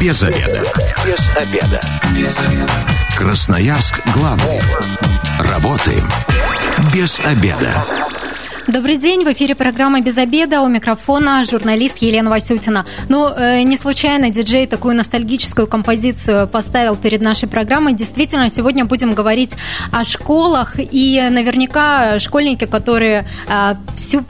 Без обеда. Без обеда. Без обеда. Красноярск главный. Работаем без обеда. Добрый день, в эфире программа «Без обеда», у микрофона журналист Елена Васютина. Ну, э, не случайно диджей такую ностальгическую композицию поставил перед нашей программой. Действительно, сегодня будем говорить о школах, и наверняка школьники, которые э, всю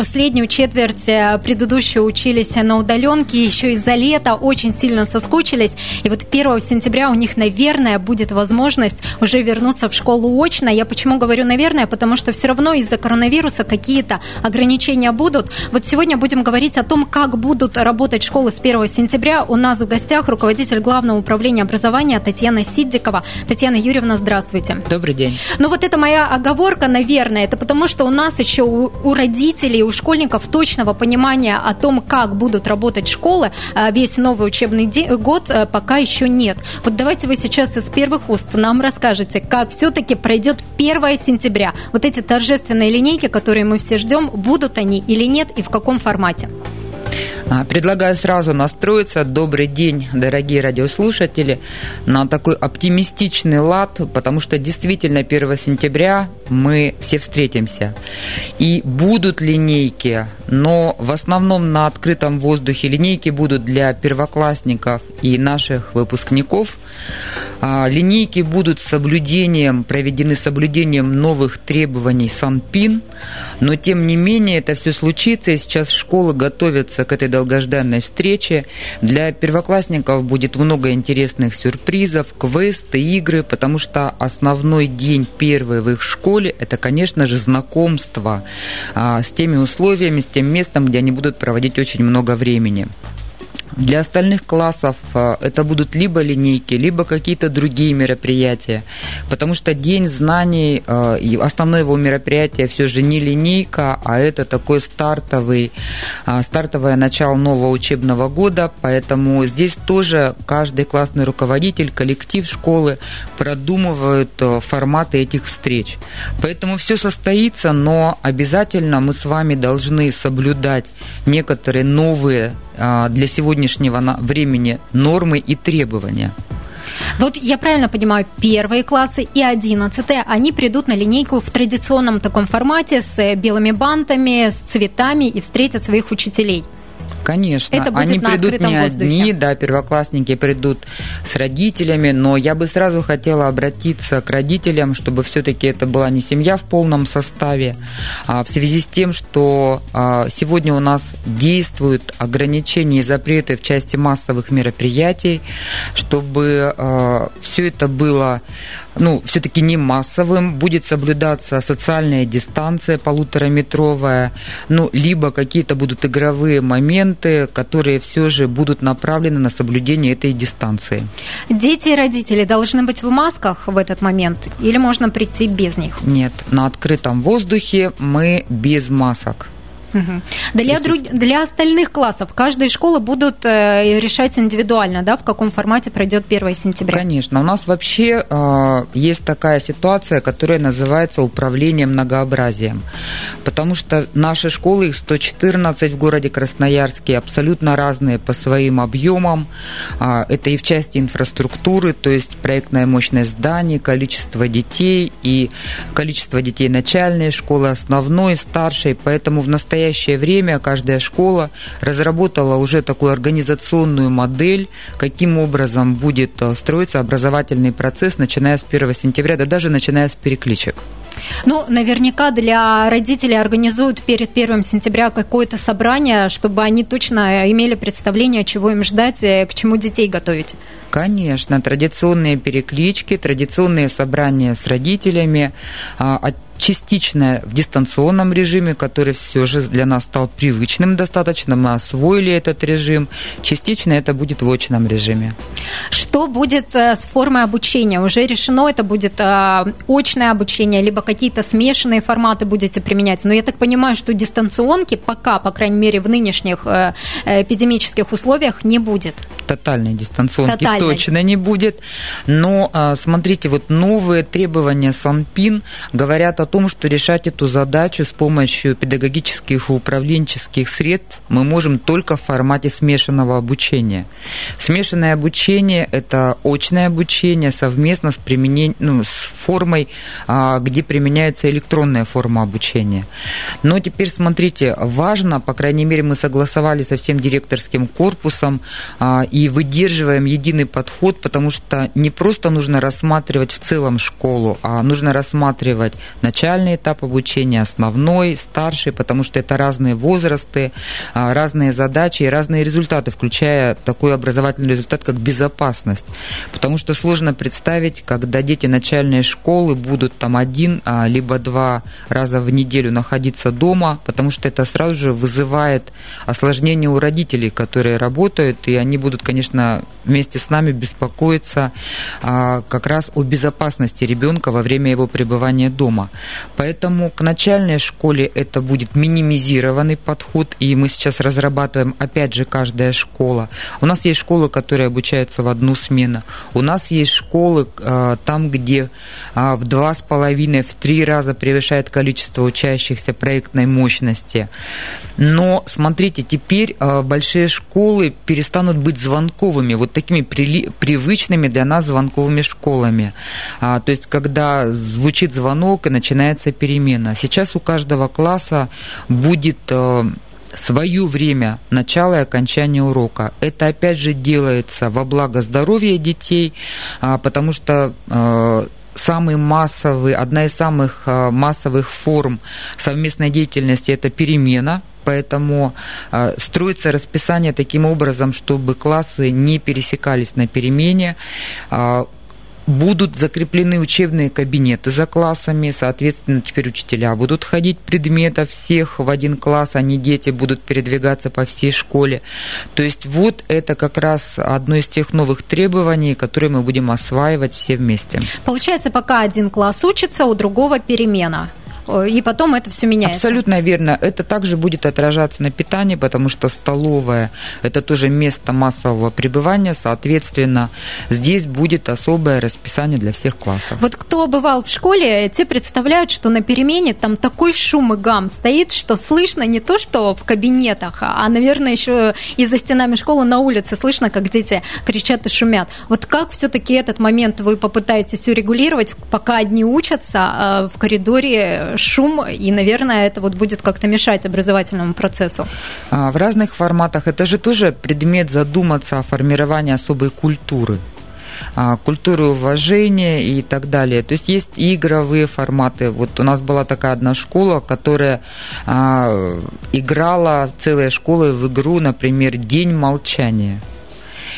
последнюю четверть э, предыдущую учились на удаленке, еще из-за лета очень сильно соскучились. И вот 1 сентября у них, наверное, будет возможность уже вернуться в школу очно. Я почему говорю «наверное», потому что все равно из-за коронавируса какие-то ограничения будут. Вот сегодня будем говорить о том, как будут работать школы с 1 сентября. У нас в гостях руководитель Главного управления образования Татьяна Сиддикова. Татьяна Юрьевна, здравствуйте. Добрый день. Ну вот это моя оговорка, наверное, это потому что у нас еще у, у родителей, у школьников точного понимания о том, как будут работать школы э, весь новый учебный год, э, пока еще нет. Вот давайте вы сейчас из первых уст нам расскажете, как все-таки пройдет 1 сентября. Вот эти торжественные линейки, которые мы все ждем, будут они или нет и в каком формате? А, предлагаю сразу настроиться. Добрый день, дорогие радиослушатели, на такой оптимистичный лад, потому что действительно 1 сентября мы все встретимся. И будут линейки, но в основном на открытом воздухе линейки будут для первоклассников и наших выпускников. А, линейки будут с соблюдением, проведены с соблюдением новых требований Санпин, но тем не менее это все случится, и сейчас школы готовятся к этой долгожданной встрече. Для первоклассников будет много интересных сюрпризов, квесты, игры, потому что основной день первый в их школе – это, конечно же, знакомство а, с теми условиями, с тем местом, где они будут проводить очень много времени. Для остальных классов а, это будут либо линейки, либо какие-то другие мероприятия, потому что День знаний, а, основное его мероприятие все же не линейка, а это такой стартовый, а, стартовое начало нового учебного года, поэтому здесь тоже каждый классный руководитель, коллектив школы продумывают форматы этих встреч. Поэтому все состоится, но обязательно мы с вами должны соблюдать некоторые новые для сегодняшнего сегодняшнего времени нормы и требования. Вот я правильно понимаю, первые классы и одиннадцатые, они придут на линейку в традиционном таком формате с белыми бантами, с цветами и встретят своих учителей. Конечно, это будет они на придут не воздухе. одни, да, первоклассники придут с родителями, но я бы сразу хотела обратиться к родителям, чтобы все-таки это была не семья в полном составе, а в связи с тем, что а, сегодня у нас действуют ограничения и запреты в части массовых мероприятий, чтобы а, все это было ну, все-таки не массовым, будет соблюдаться социальная дистанция полутораметровая, ну, либо какие-то будут игровые моменты, которые все же будут направлены на соблюдение этой дистанции. Дети и родители должны быть в масках в этот момент или можно прийти без них? Нет, на открытом воздухе мы без масок. Для, друг... для остальных классов каждые школы будут э, решать индивидуально, да, в каком формате пройдет 1 сентября? Конечно. У нас вообще э, есть такая ситуация, которая называется управление многообразием. Потому что наши школы, их 114 в городе Красноярске, абсолютно разные по своим объемам. Э, это и в части инфраструктуры, то есть проектная мощность зданий, количество детей и количество детей начальной школы, основной, старшей. Поэтому в настоящее настоящее время каждая школа разработала уже такую организационную модель, каким образом будет э, строиться образовательный процесс, начиная с 1 сентября, да даже начиная с перекличек. Ну, наверняка для родителей организуют перед 1 сентября какое-то собрание, чтобы они точно имели представление, чего им ждать, э, к чему детей готовить. Конечно, традиционные переклички, традиционные собрания с родителями, а, частично в дистанционном режиме, который все же для нас стал привычным достаточно, мы освоили этот режим, частично это будет в очном режиме. Что будет э, с формой обучения? Уже решено, это будет э, очное обучение, либо какие-то смешанные форматы будете применять? Но я так понимаю, что дистанционки пока, по крайней мере, в нынешних э, эпидемических условиях не будет. Тотальной дистанционки Тотальной. точно не будет. Но смотрите, вот новые требования Санпин говорят о том, что решать эту задачу с помощью педагогических и управленческих средств мы можем только в формате смешанного обучения. Смешанное обучение – это очное обучение совместно с, применением, ну, с формой, а, где применяется электронная форма обучения. Но теперь смотрите, важно, по крайней мере, мы согласовали со всем директорским корпусом а, и выдерживаем единый подход, потому что не просто нужно рассматривать в целом школу, а нужно рассматривать начальный этап обучения, основной, старший, потому что это разные возрасты, а, разные задачи и разные результаты, включая такой образовательный результат, как безопасность. Потому что сложно представить, когда дети начальной школы будут там один, а, либо два раза в неделю находиться дома, потому что это сразу же вызывает осложнение у родителей, которые работают, и они будут, конечно, вместе с нами беспокоиться а, как раз о безопасности ребенка во время его пребывания дома. Поэтому к начальной школе это будет минимизированный подход, и мы сейчас разрабатываем, опять же, каждая школа. У нас есть школы, которые обучаются в одну смену. У нас есть школы а, там, где а, в два с половиной, в три раза превышает количество учащихся проектной мощности. Но смотрите, теперь а, большие школы перестанут быть звонковыми, вот такими привычными для нас звонковыми школами. То есть, когда звучит звонок и начинается перемена. Сейчас у каждого класса будет свое время начала и окончания урока. Это опять же делается во благо здоровья детей, а, потому что а, самый массовый, одна из самых а, массовых форм совместной деятельности – это перемена, Поэтому строится расписание таким образом, чтобы классы не пересекались на перемене будут закреплены учебные кабинеты за классами, соответственно, теперь учителя будут ходить предметов всех в один класс, не дети будут передвигаться по всей школе. То есть вот это как раз одно из тех новых требований, которые мы будем осваивать все вместе. Получается, пока один класс учится, у другого перемена. Э, и потом это все меняется. Абсолютно верно. Это также будет отражаться на питании, потому что столовая – это тоже место массового пребывания, соответственно, здесь будет особое расписание для всех классов. Вот кто бывал в школе, те представляют, что на перемене там такой шум и гам стоит, что слышно не то, что в кабинетах, а, наверное, еще и за стенами школы на улице слышно, как дети кричат и шумят. Вот как все-таки этот момент вы попытаетесь урегулировать, пока одни учатся, а в коридоре шум, и, наверное, это вот будет как-то мешать образовательному процессу. А, в разных форматах это же тоже предмет задуматься о формировании особой культуры а, культуры уважения и так далее. То есть есть игровые форматы. Вот у нас была такая одна школа, которая а, играла целая школа в игру, например, День молчания.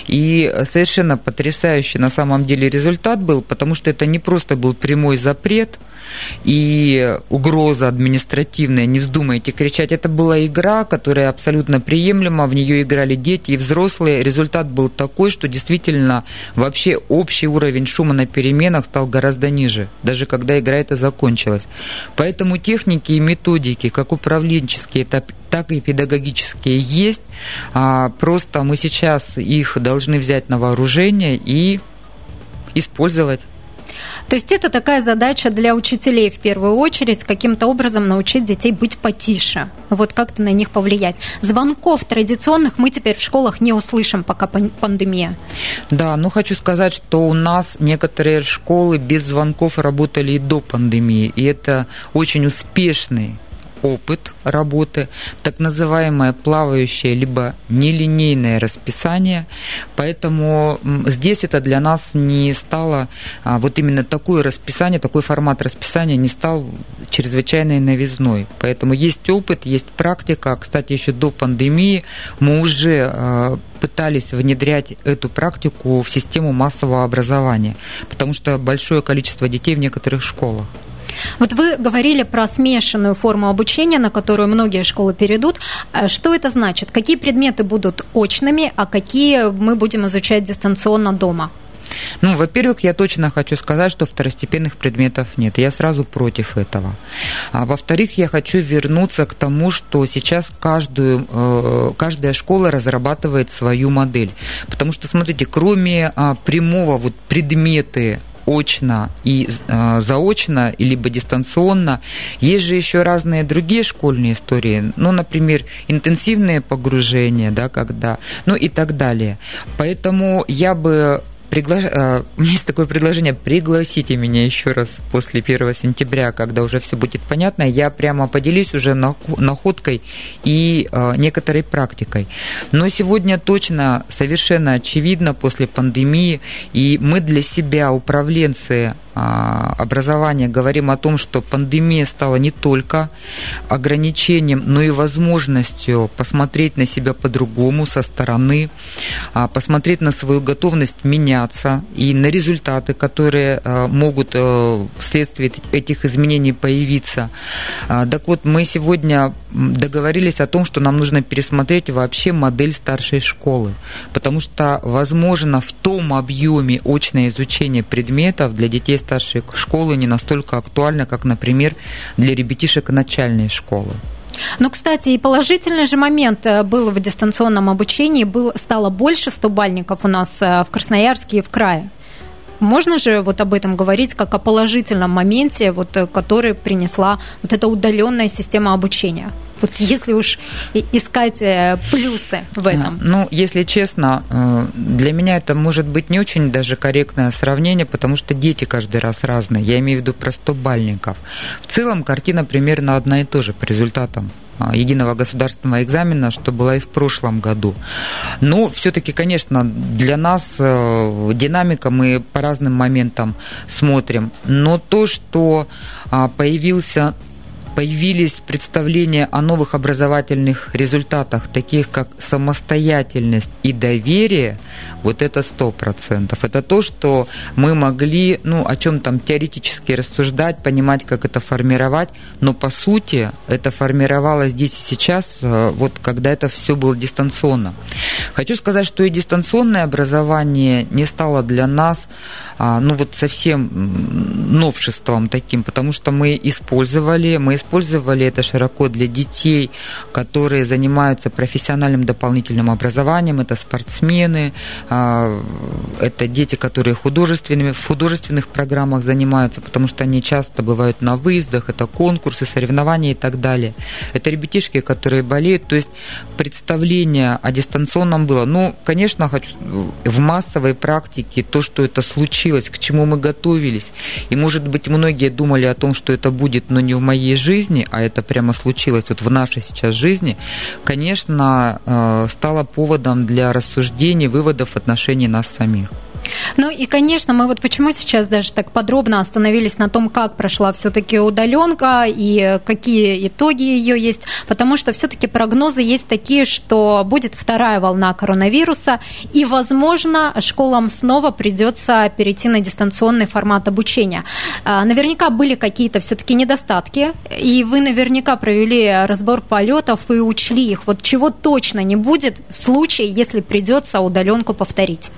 И совершенно потрясающий на самом деле результат был, потому что это не просто был прямой запрет – и угроза административная, не вздумайте кричать. Это была игра, которая абсолютно приемлема, в нее играли дети и взрослые. Результат был такой, что действительно вообще общий уровень шума на переменах стал гораздо ниже, даже когда игра эта закончилась. Поэтому техники и методики, как управленческие, так и педагогические есть. А, просто мы сейчас их должны взять на вооружение и использовать. То есть это такая задача для учителей в первую очередь, каким-то образом научить детей быть потише, вот как-то на них повлиять. Звонков традиционных мы теперь в школах не услышим, пока пандемия. Да, ну хочу сказать, что у нас некоторые школы без звонков работали и до пандемии, и это очень успешный опыт работы, так называемое плавающее либо нелинейное расписание. Поэтому здесь это для нас не стало, а, вот именно такое расписание, такой формат расписания не стал чрезвычайной новизной. Поэтому есть опыт, есть практика. Кстати, еще до пандемии мы уже а, пытались внедрять эту практику в систему массового образования, потому что большое количество детей в некоторых школах. Вот вы говорили про смешанную форму обучения, на которую многие школы перейдут. А что это значит? Какие предметы будут очными, а какие мы будем изучать дистанционно дома? Ну, во-первых, я точно хочу сказать, что второстепенных предметов нет. Я сразу против этого. А во-вторых, я хочу вернуться к тому, что сейчас каждую, э, каждая школа разрабатывает свою модель. Потому что, смотрите, кроме а, прямого вот предметы очно и э, заочно, либо дистанционно. Есть же еще разные другие школьные истории, ну, например, интенсивные погружения, да, когда, ну и так далее. Поэтому я бы Пригла... Э, у меня есть такое предложение, пригласите меня еще раз после 1 сентября, когда уже все будет понятно, я прямо поделюсь уже находкой и э, некоторой практикой. Но сегодня точно, совершенно очевидно после пандемии, и мы для себя, управленцы а, образования говорим о том, что пандемия стала не только ограничением, но и возможностью посмотреть на себя по-другому со стороны, а, посмотреть на свою готовность меняться и на результаты, которые а, могут э, вследствие этих изменений появиться. Так вот, мы сегодня договорились о том, что нам нужно пересмотреть вообще модель старшей школы, потому что, возможно, в том объеме очное изучение предметов для детей старшей школы не настолько актуально, как, например, для ребятишек начальной школы. Ну, кстати, и положительный же момент э, был в дистанционном обучении, был, стало больше стобальников у нас э, в Красноярске и в крае. Можно же вот об этом говорить как о положительном моменте, вот, э, который принесла вот эта удаленная система обучения? Вот если уж искать э, плюсы в этом. Ну, если честно, э, для меня это может быть не очень даже корректное сравнение, потому что дети каждый раз разные. Я имею в виду простобальников. В целом картина примерно одна и та же по результатам а, единого государственного экзамена, что было и в прошлом году. Но все-таки, конечно, для нас э, динамика мы по разным моментам смотрим. Но то, что а, появился появились представления о новых образовательных результатах, таких как самостоятельность и доверие, вот это сто процентов. Это то, что мы могли, ну, о чем там теоретически рассуждать, понимать, как это формировать, но по сути это формировалось здесь и сейчас, э, вот когда это все было дистанционно. Хочу сказать, что и дистанционное образование не стало для нас, а, ну, вот совсем новшеством таким, потому что мы использовали, мы использовали это широко для детей, которые занимаются профессиональным дополнительным образованием, это спортсмены, а, это дети, которые художественными, в художественных программах занимаются, потому что они часто бывают на выездах, это конкурсы, соревнования и так далее. Это ребятишки, которые болеют, то есть представление о дистанционном было. Ну, конечно, хочу в массовой практике то, что это случилось, к чему мы готовились. И, может быть, многие думали о том, что это будет, но не в моей жизни, а это прямо случилось вот в нашей сейчас жизни, конечно, э, стало поводом для рассуждений, выводов отношении нас самих. Ну и, конечно, мы вот почему сейчас даже так подробно остановились на том, как прошла все-таки удаленка и какие итоги ее есть, потому что все-таки прогнозы есть такие, что будет вторая волна коронавируса, и, возможно, школам снова придется перейти на дистанционный формат обучения. А, наверняка были какие-то все-таки недостатки, и вы наверняка провели разбор полетов и учли их. Вот чего точно не будет в случае, если придется удаленку повторить?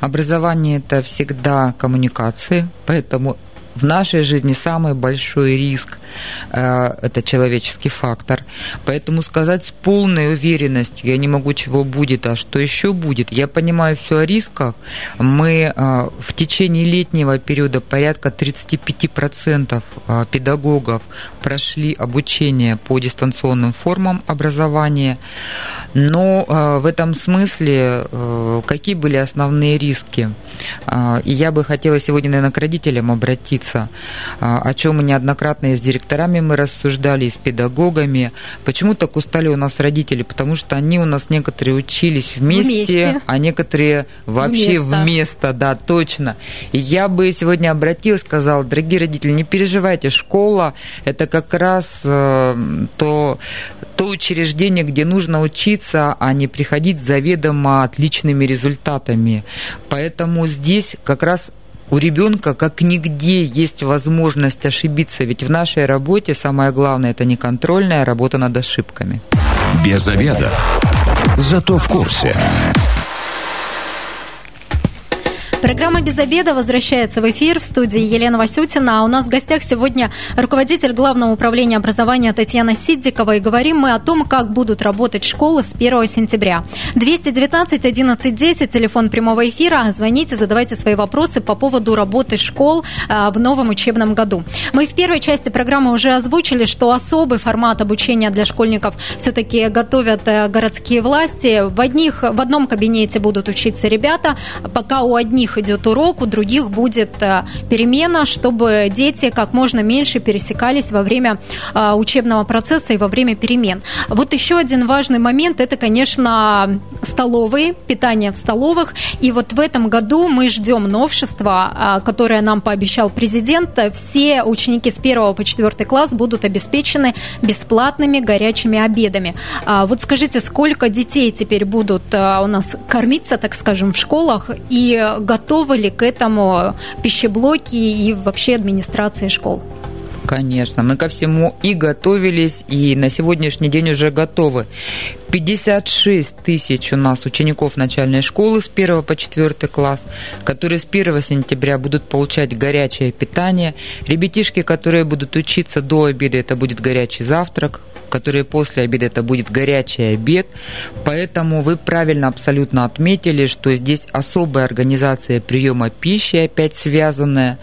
Образование – это всегда коммуникации, поэтому в нашей жизни самый большой риск это человеческий фактор. Поэтому сказать с полной уверенностью я не могу, чего будет, а что еще будет. Я понимаю все о рисках. Мы э, в течение летнего периода порядка 35% э, педагогов прошли обучение по дистанционным формам образования. Но в этом смысле какие были основные риски? И я бы хотела сегодня, наверное, к родителям обратиться о чем мы неоднократно и с директорами мы рассуждали, и с педагогами. Почему так устали у нас родители? Потому что они у нас некоторые учились вместе, вместе. а некоторые вообще вместо. вместо, да, точно. И я бы сегодня обратилась, сказала, дорогие родители, не переживайте, школа – это как раз э, то, то учреждение, где нужно учиться, а не приходить заведомо отличными результатами. Поэтому здесь как раз у ребенка как нигде есть возможность ошибиться, ведь в нашей работе самое главное это не контрольная работа над ошибками. Без обеда. Зато в курсе. Программа «Без обеда» возвращается в эфир в студии Елена Васютина. А у нас в гостях сегодня руководитель Главного управления образования Татьяна Сиддикова. И говорим мы о том, как будут работать школы с 1 сентября. 219 11 10, телефон прямого эфира. Звоните, задавайте свои вопросы по поводу работы школ а, в новом учебном году. Мы в первой части программы уже озвучили, что особый формат обучения для школьников все-таки готовят э, городские власти. В, одних, в одном кабинете будут учиться ребята, пока у одних одних идет урок, у других будет э, перемена, чтобы дети как можно меньше пересекались во время э, учебного процесса и во время перемен. Вот еще один важный момент – это, конечно, столовые, питание в столовых. И вот в этом году мы ждем новшества, э, которое нам пообещал президент. Все ученики с 1 по 4 класс будут обеспечены бесплатными горячими обедами. Вот скажите, сколько детей теперь будут у нас кормиться, так скажем, в школах и готовы ли к этому пищеблоки и вообще администрации школ? Конечно, мы ко всему и готовились, и на сегодняшний день уже готовы. 56 тысяч у нас учеников начальной школы с 1 по 4 класс, которые с 1 сентября будут получать горячее питание. Ребятишки, которые будут учиться до обеда, это будет горячий завтрак, которые после обеда это будет горячий обед. Поэтому вы правильно абсолютно отметили, что здесь особая организация приема пищи, опять связанная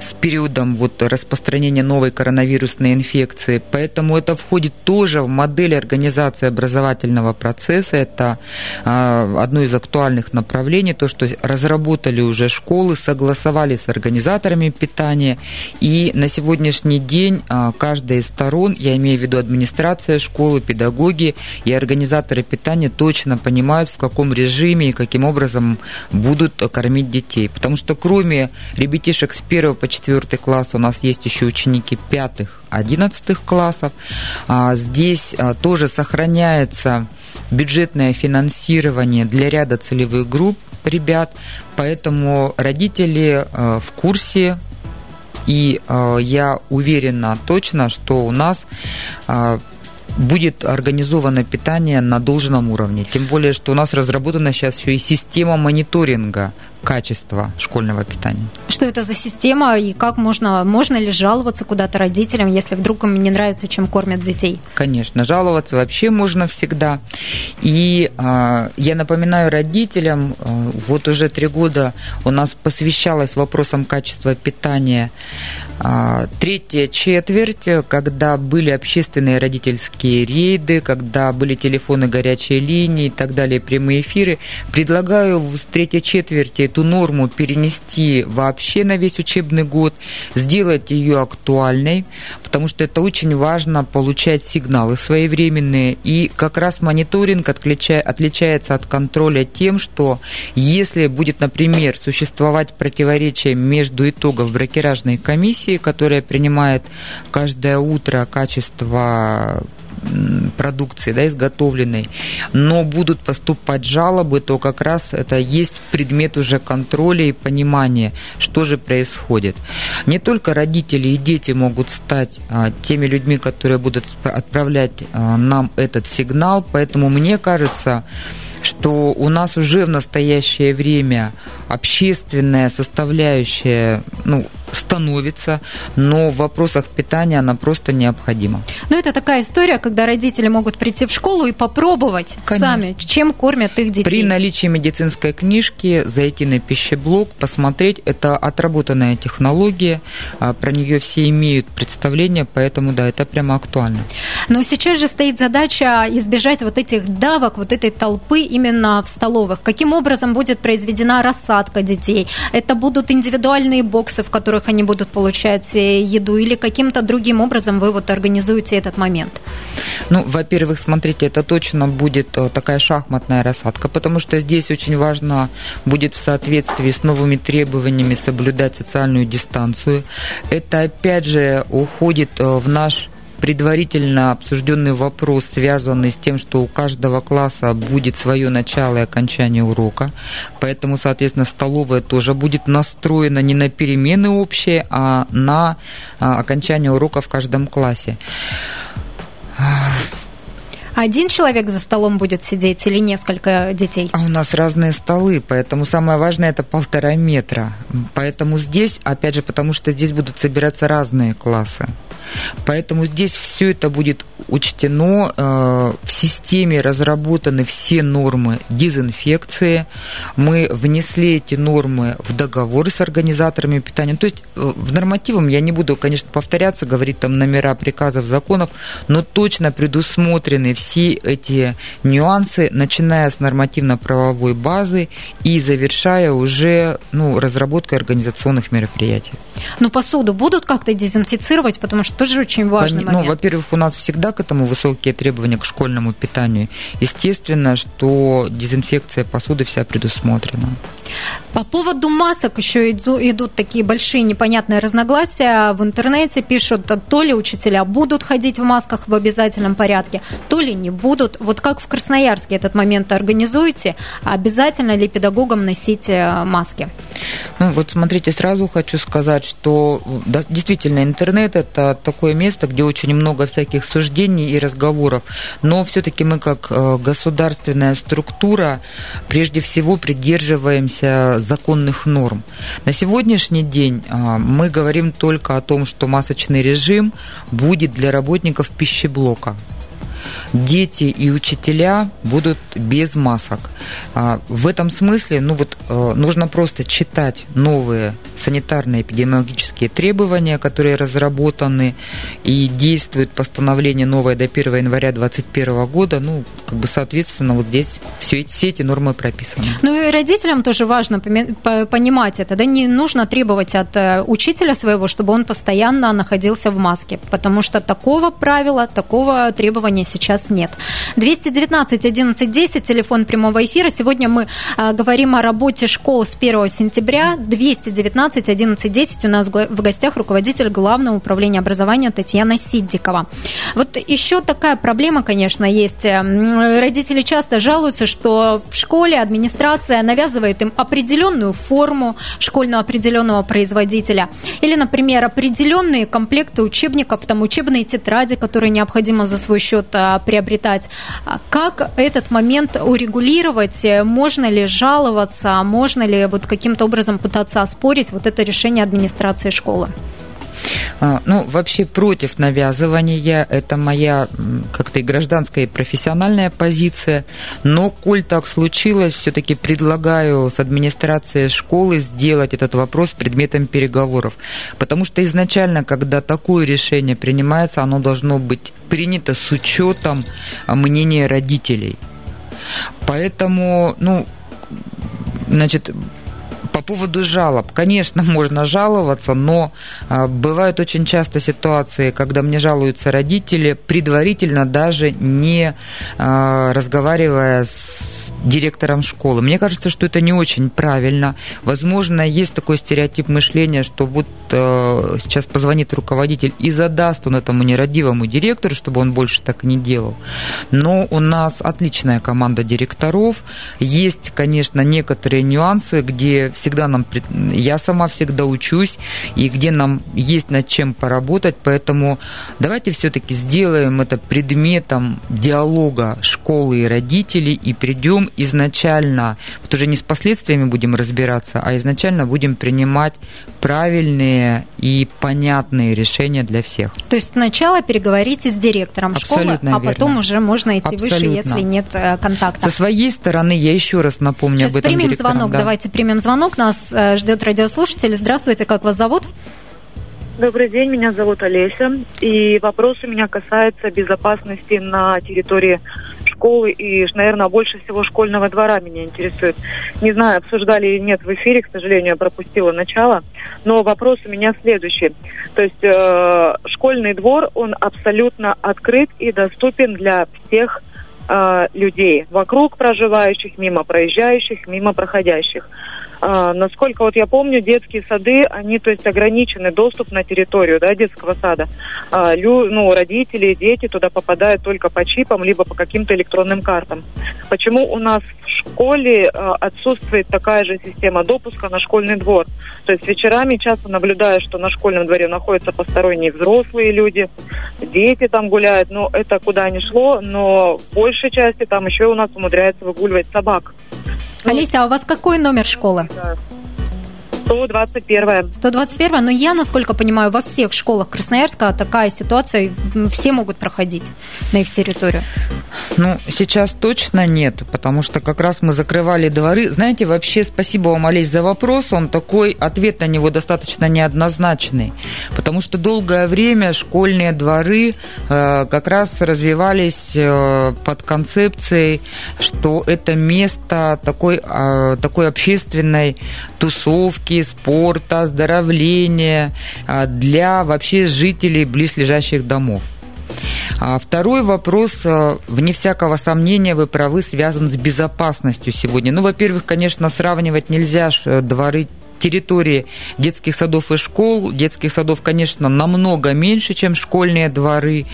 с периодом вот распространения новой коронавирусной инфекции. Поэтому это входит тоже в модель организации образовательного процесса. Это а, одно из актуальных направлений, то, что разработали уже школы, согласовали с организаторами питания. И на сегодняшний день а, каждая из сторон, я имею в виду администрация школы, педагоги и организаторы питания точно понимают, в каком режиме и каким образом будут кормить детей. Потому что кроме ребятишек с 1 по 4 класс у нас есть еще ученики 5 11 классов. А, здесь а, тоже сохраняется бюджетное финансирование для ряда целевых групп ребят, поэтому родители а, в курсе и я уверена точно, что у нас будет организовано питание на должном уровне. Тем более, что у нас разработана сейчас еще и система мониторинга качества школьного питания. Что это за система и как можно, можно ли жаловаться куда-то родителям, если вдруг им не нравится, чем кормят детей? Конечно, жаловаться вообще можно всегда. И э, я напоминаю родителям, э, вот уже три года у нас посвящалось вопросам качества питания э, третья четверть, когда были общественные родительские рейды, когда были телефоны горячей линии и так далее, прямые эфиры. Предлагаю в третьей четверти эту норму перенести вообще на весь учебный год, сделать ее актуальной, потому что это очень важно получать сигналы своевременные. И как раз мониторинг отличается от контроля тем, что если будет, например, существовать противоречие между итогов бракеражной комиссии, которая принимает каждое утро качество продукции, да, изготовленной, но будут поступать жалобы, то как раз это есть предмет уже контроля и понимания, что же происходит. Не только родители и дети могут стать а, теми людьми, которые будут отправлять а, нам этот сигнал, поэтому мне кажется, что у нас уже в настоящее время общественная составляющая ну, становится, но в вопросах питания она просто необходима. Ну, это такая история, когда родители могут прийти в школу и попробовать Конечно. сами, чем кормят их детей. При наличии медицинской книжки зайти на пищеблок, посмотреть, это отработанная технология, а, про нее все имеют представление, поэтому, да, это прямо актуально. Но сейчас же стоит задача избежать вот этих давок, вот этой толпы именно в столовых. Каким образом будет произведена рассадка детей? Это будут индивидуальные боксы, в которых они будут получать э, еду, или каким-то другим образом вы вот организуете этот момент? Ну, во-первых, смотрите, это точно будет э, такая шахматная рассадка, потому что здесь очень важно будет в соответствии с новыми требованиями соблюдать социальную дистанцию. Это, опять же, уходит э, в наш предварительно обсужденный вопрос, связанный с тем, что у каждого класса будет свое начало и окончание урока. Поэтому, соответственно, столовая тоже будет настроена не на перемены общие, а на а, окончание урока в каждом классе. Один человек за столом будет сидеть или несколько детей? А у нас разные столы, поэтому самое важное это полтора метра. Поэтому здесь, опять же, потому что здесь будут собираться разные классы. Поэтому здесь все это будет учтено. Э, в системе разработаны все нормы дезинфекции. Мы внесли эти нормы в договор с организаторами питания. То есть э, в нормативам я не буду, конечно, повторяться, говорить там номера приказов, законов, но точно предусмотрены все эти нюансы, начиная с нормативно-правовой базы и завершая уже ну, разработкой организационных мероприятий. Но посуду будут как-то дезинфицировать, потому что тоже очень важный ну. Ну, во-первых, у нас всегда к этому высокие требования к школьному питанию. Естественно, что дезинфекция посуды вся предусмотрена. По поводу масок еще идут, идут такие большие непонятные разногласия. В интернете пишут, то ли учителя будут ходить в масках в обязательном порядке, то ли не будут. Вот как в Красноярске этот момент организуете? Обязательно ли педагогам носить э, маски? Ну, вот смотрите, сразу хочу сказать, что да, действительно интернет это такое место, где очень много всяких суждений и разговоров, но все-таки мы как э, государственная структура прежде всего придерживаемся законных норм. На сегодняшний день э, мы говорим только о том, что масочный режим будет для работников пищеблока дети и учителя будут без масок. А, в этом смысле ну вот, э, нужно просто читать новые санитарные эпидемиологические требования, которые разработаны и действует постановление новое до 1 января 2021 года. Ну, как бы, соответственно, вот здесь все, все эти нормы прописаны. Ну и родителям тоже важно понимать это. Да? Не нужно требовать от э, учителя своего, чтобы он постоянно находился в маске, потому что такого правила, такого требования сейчас нет. 219 11 10, телефон прямого эфира. Сегодня мы а, говорим о работе школ с 1 сентября. 219 11 10 у нас в гостях руководитель Главного управления образования Татьяна Сиддикова. Вот еще такая проблема, конечно, есть. Родители часто жалуются, что в школе администрация навязывает им определенную форму школьного определенного производителя. Или, например, определенные комплекты учебников, там учебные тетради, которые необходимо за свой счет а, приобретать. А как этот момент урегулировать? Можно ли жаловаться? Можно ли вот каким-то образом пытаться оспорить вот это решение администрации школы? А, ну, вообще против навязывания, это моя как-то и гражданская, и профессиональная позиция, но, коль так случилось, все-таки предлагаю с администрацией школы сделать этот вопрос предметом переговоров, потому что изначально, когда такое решение принимается, оно должно быть принято с учетом мнения родителей. Поэтому, ну, значит, по поводу жалоб. Конечно, можно жаловаться, но а, бывают очень часто ситуации, когда мне жалуются родители, предварительно даже не а, разговаривая с директором школы. Мне кажется, что это не очень правильно. Возможно, есть такой стереотип мышления, что вот э, сейчас позвонит руководитель и задаст он этому нерадивому директору, чтобы он больше так не делал. Но у нас отличная команда директоров. Есть, конечно, некоторые нюансы, где всегда нам... Я сама всегда учусь, и где нам есть над чем поработать, поэтому давайте все-таки сделаем это предметом диалога школы и родителей и придем изначально, вот уже не с последствиями будем разбираться, а изначально будем принимать правильные и понятные решения для всех. То есть сначала переговорите с директором Абсолютно школы, а верно. потом уже можно идти Абсолютно. выше, если нет э, контакта. Со своей стороны я еще раз напомню Сейчас об этом примем звонок, да. давайте примем звонок. Нас э, ждет радиослушатель. Здравствуйте, как вас зовут? Добрый день, меня зовут Олеся. И вопрос у меня касается безопасности на территории школы и, наверное, больше всего школьного двора меня интересует. Не знаю, обсуждали или нет в эфире, к сожалению, я пропустила начало. Но вопрос у меня следующий. То есть э, школьный двор, он абсолютно открыт и доступен для всех э, людей, вокруг проживающих, мимо проезжающих, мимо проходящих. А, насколько вот я помню, детские сады, они, то есть, ограничены доступ на территорию, да, детского сада. А, лю, ну, родители, дети туда попадают только по чипам, либо по каким-то электронным картам. Почему у нас в школе э, отсутствует такая же система допуска на школьный двор. То есть вечерами часто наблюдаю, что на школьном дворе находятся посторонние взрослые люди, дети там гуляют, но это куда ни шло, но в большей части там еще у нас умудряется выгуливать собак. Олеся, а у вас какой номер школы? Да. 121. 121, но я, насколько понимаю, во всех школах Красноярска такая ситуация, все могут проходить на их территорию. Ну, сейчас точно нет, потому что как раз мы закрывали дворы. Знаете, вообще спасибо вам, Олесь, за вопрос. Он такой, ответ на него достаточно неоднозначный, потому что долгое время школьные дворы э, как раз развивались э, под концепцией, что это место такой, э, такой общественной тусовки, спорта, оздоровления э, для вообще жителей близлежащих домов. А второй вопрос, э, вне всякого сомнения, вы правы, связан с безопасностью сегодня. Ну, во-первых, конечно, сравнивать нельзя э, дворы территории детских садов и школ. Детских садов, конечно, намного меньше, чем школьные дворы.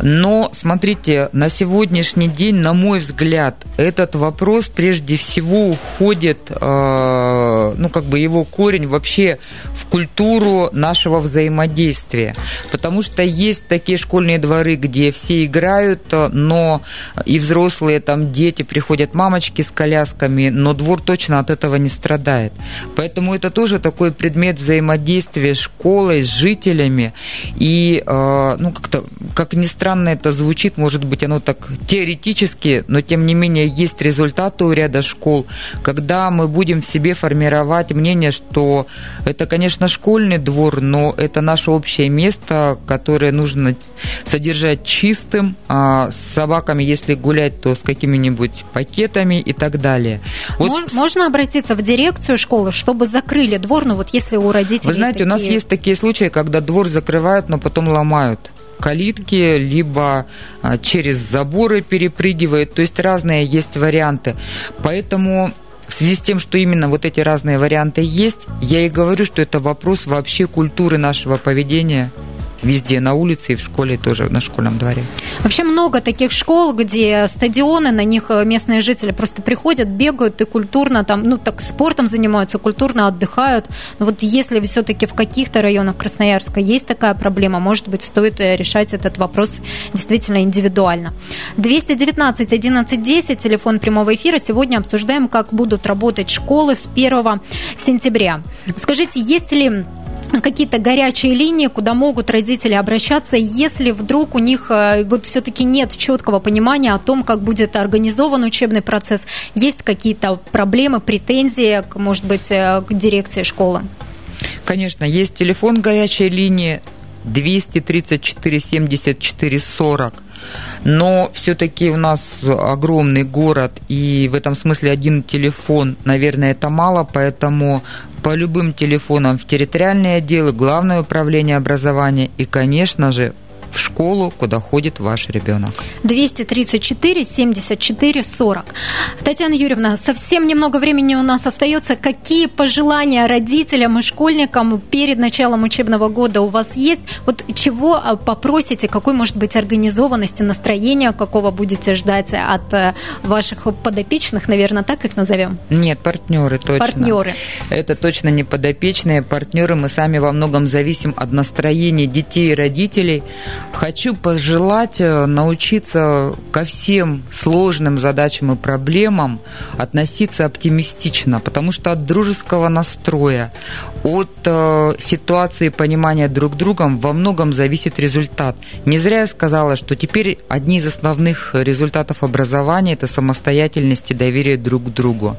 Но, смотрите, на сегодняшний день, на мой взгляд, этот вопрос прежде всего уходит, э, ну, как бы его корень вообще в культуру нашего взаимодействия. Потому что есть такие школьные дворы, где все играют, но и взрослые, там дети, приходят мамочки с колясками, но двор точно от этого не страдает. Поэтому это тоже такой предмет взаимодействия с школой, с жителями. И, э, ну, как-то, как ни странно это звучит, может быть, оно так теоретически, но тем не менее есть результаты у ряда школ, когда мы будем в себе формировать мнение, что это, конечно, школьный двор, но это наше общее место, которое нужно содержать чистым, а с собаками, если гулять, то с какими-нибудь пакетами и так далее. Вот... Можно обратиться в дирекцию школы, чтобы закрыли двор, но вот если у родителей Вы знаете, такие... у нас есть такие случаи, когда двор закрывают, но потом ломают калитки, либо а, через заборы перепрыгивают, то есть разные есть варианты. Поэтому в связи с тем, что именно вот эти разные варианты есть, я и говорю, что это вопрос вообще культуры нашего поведения – везде, на улице и в школе тоже, на школьном дворе. Вообще много таких школ, где стадионы, на них э, местные жители просто приходят, бегают и культурно там, ну так спортом занимаются, культурно отдыхают. Но вот если все-таки в каких-то районах Красноярска есть такая проблема, может быть, стоит э, решать этот вопрос действительно индивидуально. 219 11 10, телефон прямого эфира. Сегодня обсуждаем, как будут работать школы с 1 сентября. Скажите, есть ли какие-то горячие линии, куда могут родители обращаться, если вдруг у них э, вот все-таки нет четкого понимания о том, как будет организован учебный процесс, есть какие-то проблемы, претензии, может быть, э, к дирекции школы? Конечно, есть телефон горячей линии 234 74 40. Но все-таки у нас огромный город, и в этом смысле один телефон, наверное, это мало, поэтому по любым телефонам в территориальные отделы, главное управление образования и, конечно же, в школу, куда ходит ваш ребенок. 234 74 40. Татьяна Юрьевна, совсем немного времени у нас остается. Какие пожелания родителям и школьникам перед началом учебного года у вас есть? Вот чего а, попросите, какой может быть организованности, настроения, какого будете ждать от э, ваших подопечных, наверное, так их назовем? Нет, партнеры точно. Партнеры. Это точно не подопечные партнеры. Мы сами во многом зависим от настроения детей и родителей. Хочу пожелать э, научиться ко всем сложным задачам и проблемам относиться оптимистично, потому что от дружеского настроя, от э, ситуации понимания друг другом во многом зависит результат. Не зря я сказала, что теперь одни из основных результатов образования – это самостоятельность и доверие друг к другу.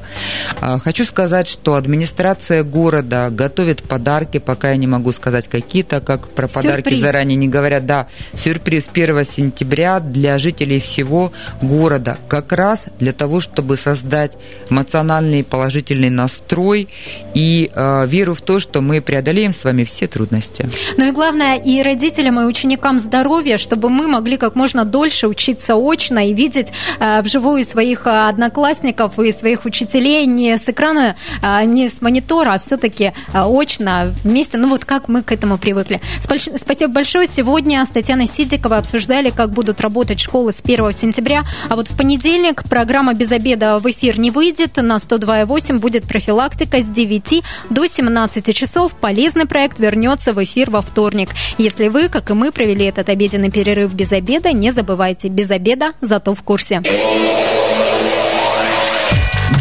Э, хочу сказать, что администрация города готовит подарки, пока я не могу сказать какие, то как про подарки Сюрприз. заранее не говорят. Да, сюрприз 1 сентября для жителей всего города. Как раз для того, чтобы создать эмоциональный положительный настрой и э, веру в то, что мы преодолеем с вами все трудности. Ну и главное, и родителям, и ученикам здоровья, чтобы мы могли как можно дольше учиться очно и видеть э, вживую своих э, одноклассников и своих учителей не с экрана, э, не с монитора, а все-таки э, очно вместе. Ну вот как мы к этому привыкли. Спасибо большое. Сегодня остается Татьяной Сидиковой обсуждали, как будут работать школы с 1 сентября. А вот в понедельник программа «Без обеда» в эфир не выйдет. На 102,8 будет профилактика с 9 до 17 часов. Полезный проект вернется в эфир во вторник. Если вы, как и мы, провели этот обеденный перерыв без обеда, не забывайте, без обеда, зато в курсе.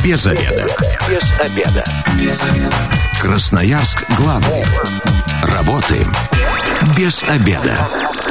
Без обеда. Без обеда. Без обеда. Красноярск главный. Работаем без обеда.